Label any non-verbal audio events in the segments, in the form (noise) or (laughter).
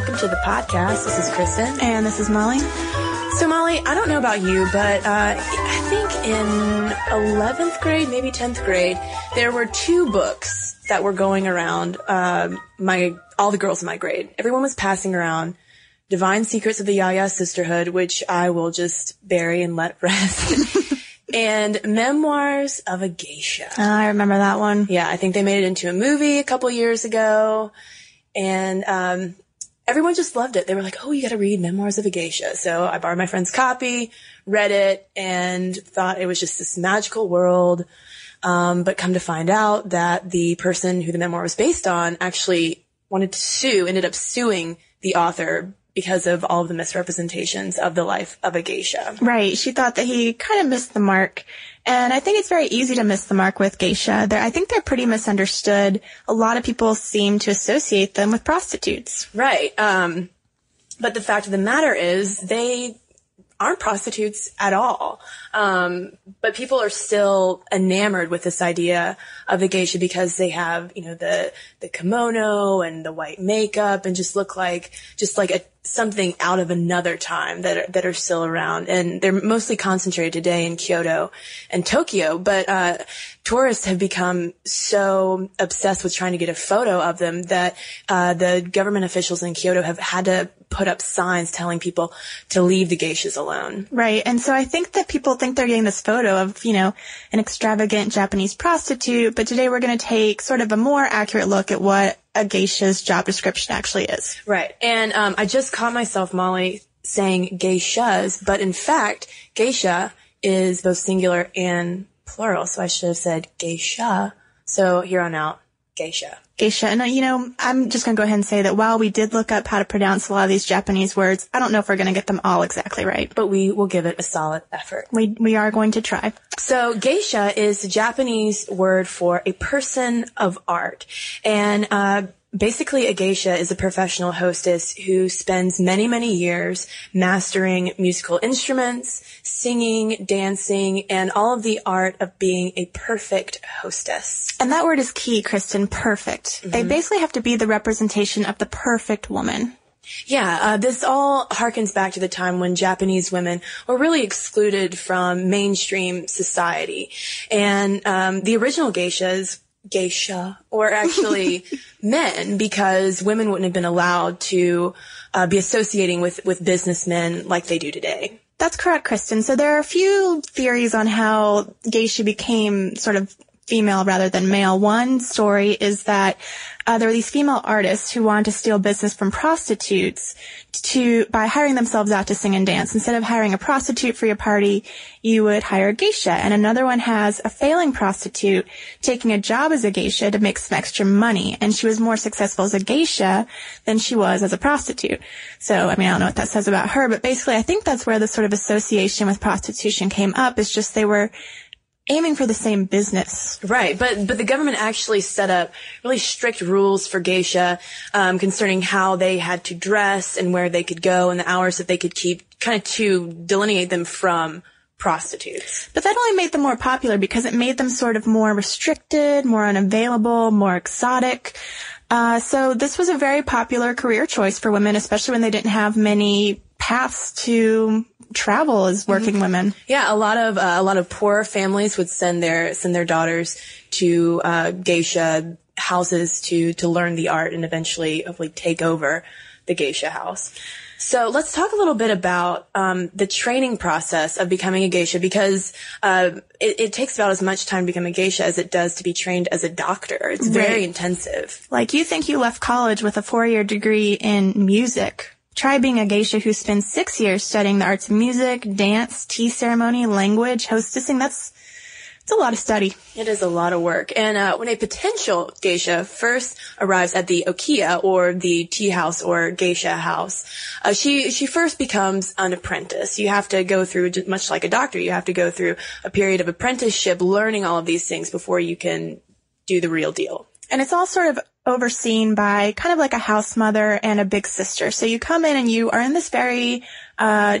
welcome to the podcast. This is Kristen. And this is Molly. So, Molly, I don't know about you, but uh, I think in 11th grade, maybe 10th grade, there were two books that were going around um, my all the girls in my grade. Everyone was passing around Divine Secrets of the Ya-Ya Sisterhood, which I will just bury and let (laughs) rest, and Memoirs of a Geisha. Uh, I remember that one. Yeah, I think they made it into a movie a couple years ago, and um, everyone just loved it. They were like, "Oh, you got to read Memoirs of a Geisha." So I borrowed my friend's copy, read it, and thought it was just this magical world. Um, but come to find out that the person who the memoir was based on actually wanted to sue, ended up suing the author because of all of the misrepresentations of the life of a geisha. Right. She thought that he kind of missed the mark. And I think it's very easy to miss the mark with geisha. They're, I think they're pretty misunderstood. A lot of people seem to associate them with prostitutes. Right. Um, but the fact of the matter is they aren't prostitutes at all. Um, but people are still enamored with this idea of the geisha because they have, you know, the, the kimono and the white makeup and just look like, just like a, something out of another time that are, that are still around. And they're mostly concentrated today in Kyoto and Tokyo. But, uh, tourists have become so obsessed with trying to get a photo of them that, uh, the government officials in Kyoto have had to put up signs telling people to leave the geishas alone. Right. And so I think that people think they're getting this photo of, you know, an extravagant Japanese prostitute. But today we're going to take sort of a more accurate look at what a geisha's job description actually is. Right. And um, I just caught myself, Molly, saying geishas, but in fact, geisha is both singular and plural. So I should have said geisha. So here on out, geisha. Geisha. And, uh, you know, I'm just going to go ahead and say that while we did look up how to pronounce a lot of these Japanese words, I don't know if we're going to get them all exactly right. But we will give it a solid effort. We, we are going to try. So geisha is the Japanese word for a person of art. And, uh, Basically, a geisha is a professional hostess who spends many, many years mastering musical instruments, singing, dancing, and all of the art of being a perfect hostess. And that word is key, Kristen. Perfect. They basically have to be the representation of the perfect woman. Yeah, uh, this all harkens back to the time when Japanese women were really excluded from mainstream society. And um, the original geishas geisha or actually (laughs) men because women wouldn't have been allowed to uh, be associating with with businessmen like they do today. That's correct, Kristen. So there are a few theories on how geisha became sort of female rather than male. One story is that uh, there were these female artists who wanted to steal business from prostitutes to by hiring themselves out to sing and dance. Instead of hiring a prostitute for your party, you would hire a geisha. And another one has a failing prostitute taking a job as a geisha to make some extra money. And she was more successful as a geisha than she was as a prostitute. So, I mean, I don't know what that says about her, but basically I think that's where the sort of association with prostitution came up. Is just they were aiming for the same business. Right, but but the government actually set up really strict rules for geisha um, concerning how they had to dress and where they could go and the hours that they could keep, kind of to delineate them from prostitutes. But that only made them more popular because it made them sort of more restricted, more unavailable, more exotic. Uh, so this was a very popular career choice for women, especially when they didn't have many paths to travel as working mm-hmm. women. Yeah, a lot of uh, a lot of poor families would send their send their daughters to uh, geisha houses to to learn the art and eventually hopefully take over the geisha house. So let's talk a little bit about um, the training process of becoming a geisha because uh, it, it, takes about as much time to become a geisha as it does to be trained as a doctor. It's very right. intensive. Like you think you left college with a four-year degree in music. Try being a geisha who spends six years studying the arts of music, dance, tea ceremony, language, hostessing. That's it's a lot of study. It is a lot of work. And uh, when a potential geisha first arrives at the okiya or the tea house or geisha house, uh, she she first becomes an apprentice. You have to go through much like a doctor. You have to go through a period of apprenticeship, learning all of these things before you can do the real deal. And it's all sort of overseen by kind of like a house mother and a big sister. So you come in and you are in this very uh,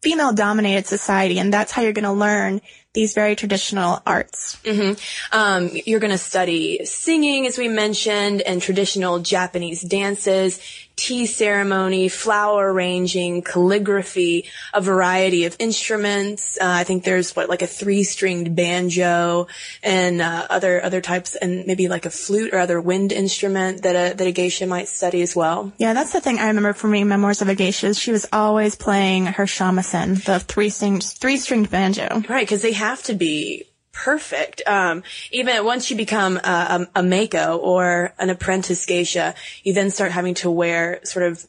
female dominated society, and that's how you're going to learn these very traditional arts. Mm-hmm. Um, you're going to study singing, as we mentioned, and traditional Japanese dances tea ceremony, flower arranging, calligraphy, a variety of instruments. Uh, I think there's what like a three-stringed banjo and uh, other other types, and maybe like a flute or other wind instrument that a that a geisha might study as well. Yeah, that's the thing I remember from reading Memoirs of a Geisha. She was always playing her shamisen, the three-stringed three-stringed banjo. Right, because they have to be perfect. Um, even once you become a, a, a Maiko or an apprentice geisha, you then start having to wear sort of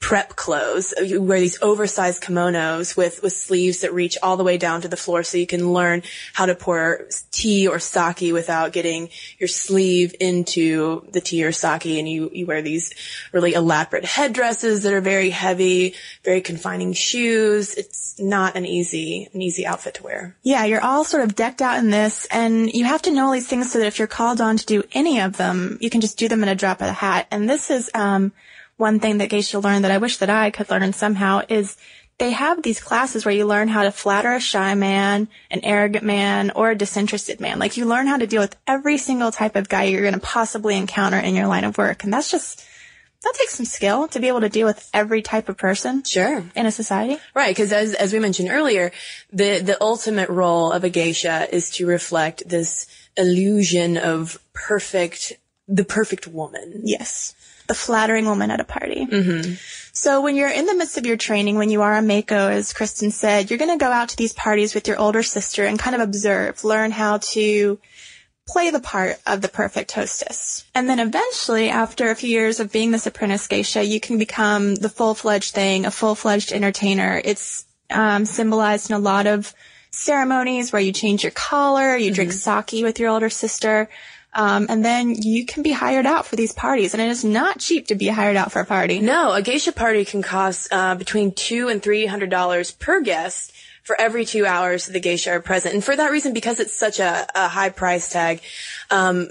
prep clothes. You wear these oversized kimonos with, with sleeves that reach all the way down to the floor so you can learn how to pour tea or sake without getting your sleeve into the tea or sake. And you, you wear these really elaborate headdresses that are very heavy, very confining shoes. It's not an easy, an easy outfit to wear. Yeah, you're all sort of decked out in this and you have to know all these things so that if you're called on to do any of them, you can just do them in a drop of the hat. And this is, um, one thing that geisha learned that I wish that I could learn somehow is they have these classes where you learn how to flatter a shy man, an arrogant man, or a disinterested man. Like you learn how to deal with every single type of guy you're going to possibly encounter in your line of work. And that's just, that takes some skill to be able to deal with every type of person. Sure. In a society. Right. Cause as, as we mentioned earlier, the, the ultimate role of a geisha is to reflect this illusion of perfect, the perfect woman. Yes the flattering woman at a party. Mm-hmm. So when you're in the midst of your training, when you are a Maiko, as Kristen said, you're going to go out to these parties with your older sister and kind of observe, learn how to play the part of the perfect hostess. And then eventually, after a few years of being this apprentice geisha, you can become the full-fledged thing, a full-fledged entertainer. It's um, symbolized in a lot of ceremonies where you change your collar, you mm-hmm. drink sake with your older sister. Um, and then you can be hired out for these parties, and it is not cheap to be hired out for a party. No, a geisha party can cost uh, between two and three hundred dollars per guest for every two hours the geisha are present. And for that reason, because it's such a, a high price tag, um,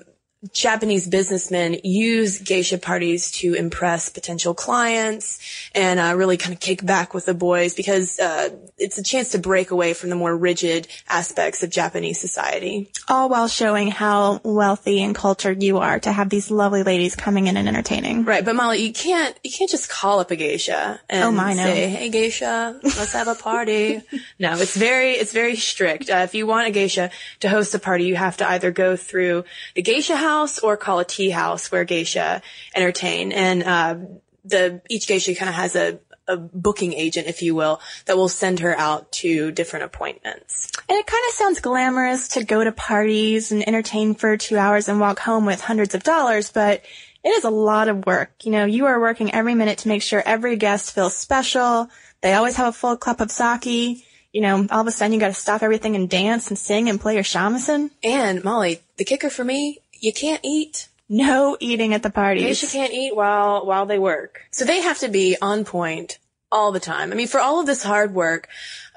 Japanese businessmen use geisha parties to impress potential clients and uh, really kind of kick back with the boys because uh, it's a chance to break away from the more rigid aspects of Japanese society. All while showing how wealthy and cultured you are to have these lovely ladies coming in and entertaining. Right, but Molly, you can't you can't just call up a geisha and oh, my, say, "Hey, geisha, let's have a party." (laughs) no, it's very it's very strict. Uh, if you want a geisha to host a party, you have to either go through the geisha house house or call a tea house where geisha entertain. And uh, the each geisha kind of has a a booking agent, if you will, that will send her out to different appointments. And it kind of sounds glamorous to go to parties and entertain for two hours and walk home with hundreds of dollars, but It is a lot of work. You know, you are working every minute to make sure every guest feels special. They always have a full cup of sake. You know, all of a sudden you got to stop everything and dance and sing and play your shamisen. And Molly, the kicker for me, you can't eat. No eating at the parties. Geisha can't eat while while they work, so they have to be on point all the time. I mean, for all of this hard work,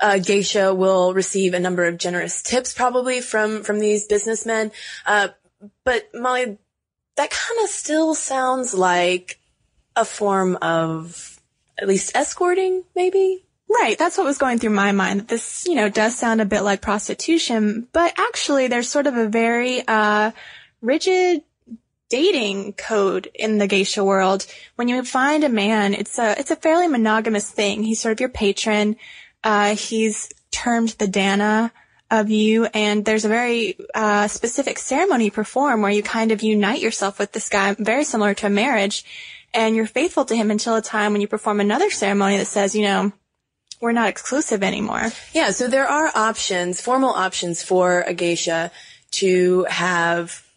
uh, Geisha will receive a number of generous tips probably from from these businessmen. Uh, but Molly, that kind of still sounds like a form of at least escorting, maybe. Right. That's what was going through my mind. This, you know, does sound a bit like prostitution, but actually there's sort of a very, uh, rigid dating code in the geisha world. When you find a man, it's a, it's a fairly monogamous thing. He's sort of your patron. Uh, he's termed the Danna of you and there's a very, uh, specific ceremony you perform where you kind of unite yourself with this guy, very similar to a marriage. And you're faithful to him until a time when you perform another ceremony that says, you know, we're not exclusive anymore. Yeah, so there are options, formal options for a geisha to have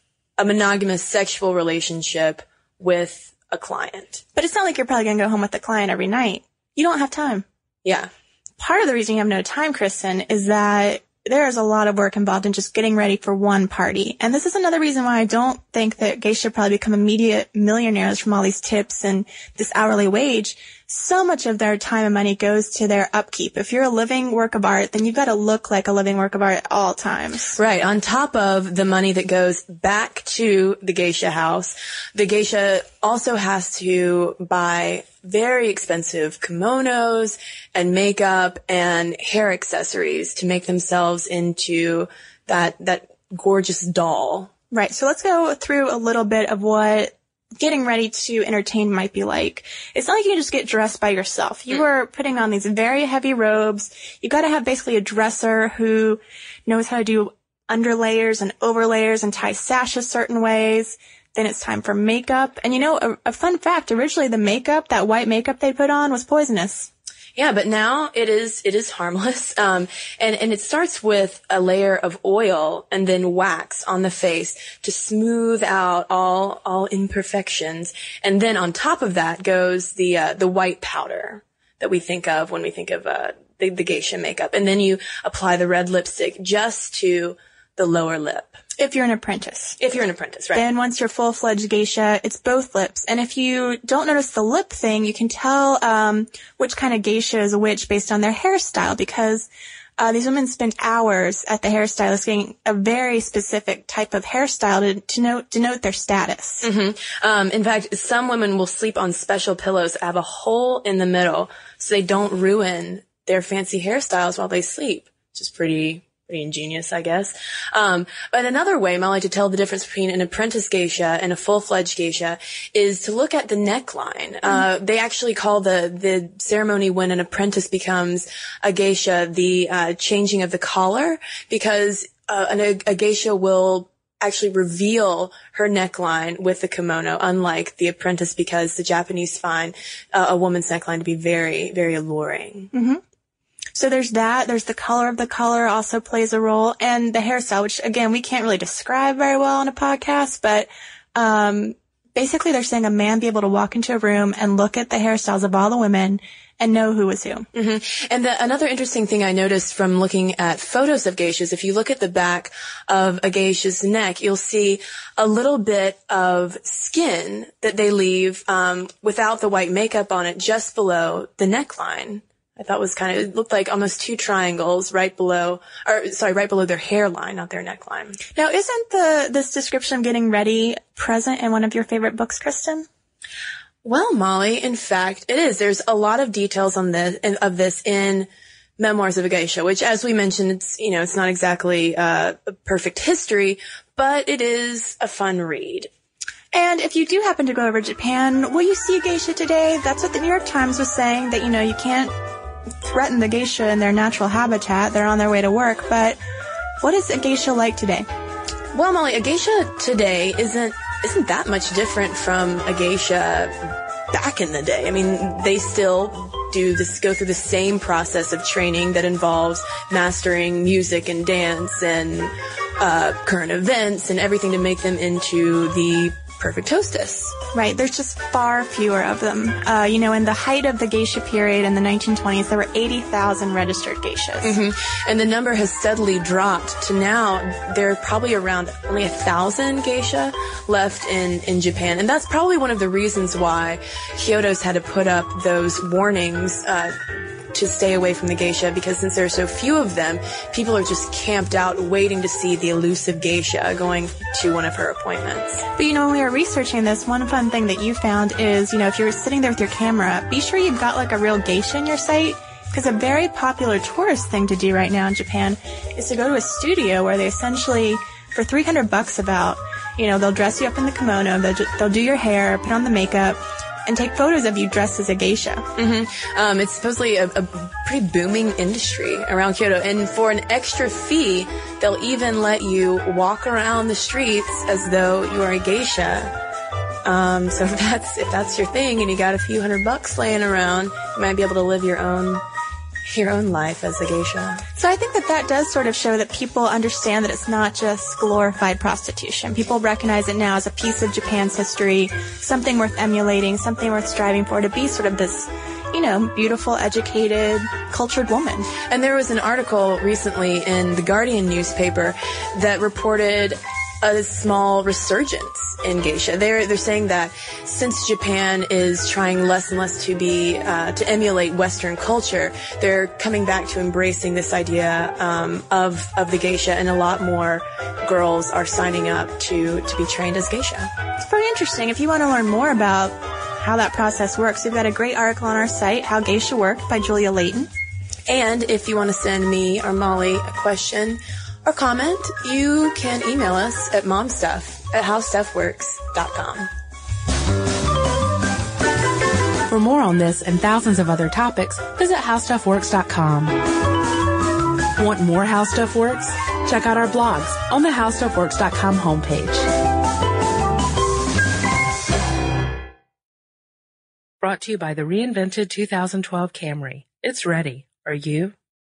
a monogamous sexual relationship with a client. But it's not like you're probably going to go home with the client every night. You don't have time. Yeah. Part of the reason you have no time, Kristen, is that there is a lot of work involved in just getting ready for one party. And this is another reason why I don't think that geisha probably become immediate millionaires from all these tips and this hourly wage so much of their time and money goes to their upkeep. If you're a living work of art, then you've got to look like a living work of art at all times. Right. On top of the money that goes back to the geisha house, the geisha also has to buy very expensive kimonos and makeup and hair accessories to make themselves into that, that gorgeous doll. Right. So let's go through a little bit of what getting ready to entertain might be like. It's not like you can just get dressed by yourself. You mm. are putting on these very heavy robes. You gotta have basically a dresser who knows how to do underlayers and overlayers and tie sashes certain ways. Then it's time for makeup. And you know, a, a fun fact, originally the makeup, that white makeup they put on was poisonous. Yeah, but now it is it is harmless, (laughs) um, and and it starts with a layer of oil and then wax on the face to smooth out all all imperfections, and then on top of that goes the uh, the white powder that we think of when we think of uh, the, the geisha makeup, and then you apply the red lipstick just to the lower lip. If you're an apprentice. If you're an apprentice, right? Then once you're full-fledged geisha, it's both lips. And if you don't notice the lip thing, you can tell um, which kind of geisha is which based on their hairstyle because uh, these women spend hours at the hairstylist getting a very specific type of hairstyle to, to note, denote their status. Mm-hmm. Um, in fact, some women will sleep on special pillows that have a hole in the middle so they don't ruin their fancy hairstyles while they sleep, which is pretty pretty ingenious, I guess. Um, but another way, Molly, to tell the difference between an apprentice geisha and a full-fledged geisha is to look at the neckline. Uh, they actually call the the ceremony when an apprentice becomes a geisha the uh, changing of the collar because uh, an, a geisha will actually reveal her neckline with the kimono, unlike the apprentice, because the Japanese find uh, a woman's neckline to be very, very alluring. Mm-hmm. So there's that. There's the color of the color also plays a role and the hairstyle, which again, we can't really describe very well on a podcast, but, um, basically they're saying a man be able to walk into a room and look at the hairstyles of all the women and know who was who. Mm-hmm. And the, another interesting thing I noticed from looking at photos of geishas, if you look at the back of a geisha's neck, you'll see a little bit of skin that they leave um, without the white makeup on it, just below the neckline. I thought was kind of, it looked like almost two triangles right below, or sorry, right below their hairline, not their neckline. Now, isn't the, this description of getting ready present in one of your favorite books, Kristen? Well, Molly, in fact, it is. There's a lot of details on this, of this in Memoirs of a Geisha, which as we mentioned, it's, you know, it's not exactly uh, a perfect history, but it is a fun read. And if you do happen to go over to Japan, will you see a geisha today? That's what the New York Times was saying, that, you know, you can't threaten the geisha in their natural habitat. They're on their way to work. But what is a geisha like today? Well, Molly, a geisha today isn't isn't that much different from a geisha back in the day. I mean, they still do this, go through the same process of training that involves mastering music and dance and uh, current events and everything to make them into the perfect hostess. Right. There's just far fewer of them. Uh, you know, in the height of the geisha period in the 1920s, there were 80,000 registered geishas. Mm-hmm. And the number has steadily dropped to now there are probably around only a thousand geisha left in, in Japan. And that's probably one of the reasons why Kyoto's had to put up those warnings, uh, to stay away from the geisha because since there are so few of them, people are just camped out waiting to see the elusive geisha going to one of her appointments. But you know, when we were researching this, one fun thing that you found is, you know, if you're sitting there with your camera, be sure you've got like a real geisha in your sight. Because a very popular tourist thing to do right now in Japan is to go to a studio where they essentially, for 300 bucks about, you know, they'll dress you up in the kimono, they'll, they'll do your hair, put on the makeup, and take photos of you dressed as a geisha. Mm-hmm. Um, it's supposedly a, a, pretty booming industry around Kyoto, and for an extra fee, they'll even let you walk around the streets as though you are a geisha. Um, so (laughs) if that's if that's your thing, and you got a few hundred bucks laying around, you might be able to live your own your own life as a geisha. So I think that that does sort of show that people understand that it's not just glorified prostitution. People recognize it now as a piece of Japan's history, something worth emulating, something worth striving for to be sort of this you know, beautiful, educated, cultured woman. And there was an article recently in the Guardian newspaper that reported a small resurgence in geisha. They're they're saying that since Japan is trying less and less to be uh, to emulate Western culture, they're coming back to embracing this idea um, of of the geisha, and a lot more girls are signing up to to be trained as geisha. It's pretty interesting. If you want to learn more about how that process works, we've got a great article on our site, How Geisha Work by Julia Layton. And if you want to send me or Molly a question or comment, you can email us at momstuff at howstuffworks.com. For more on this and thousands of other topics, visit howstuffworks.com. Want more How Stuff Works? Check out our blogs on the howstuffworks.com homepage. Brought to you by the reinvented 2012 Camry. It's ready. Are you?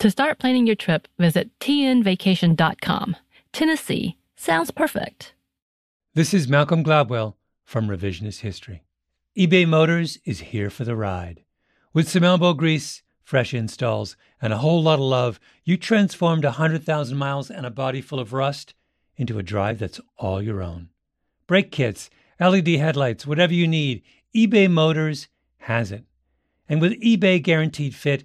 To start planning your trip, visit tnvacation.com. Tennessee sounds perfect. This is Malcolm Gladwell from Revisionist History. eBay Motors is here for the ride. With some elbow grease, fresh installs, and a whole lot of love, you transformed a 100,000 miles and a body full of rust into a drive that's all your own. Brake kits, LED headlights, whatever you need, eBay Motors has it. And with eBay Guaranteed Fit,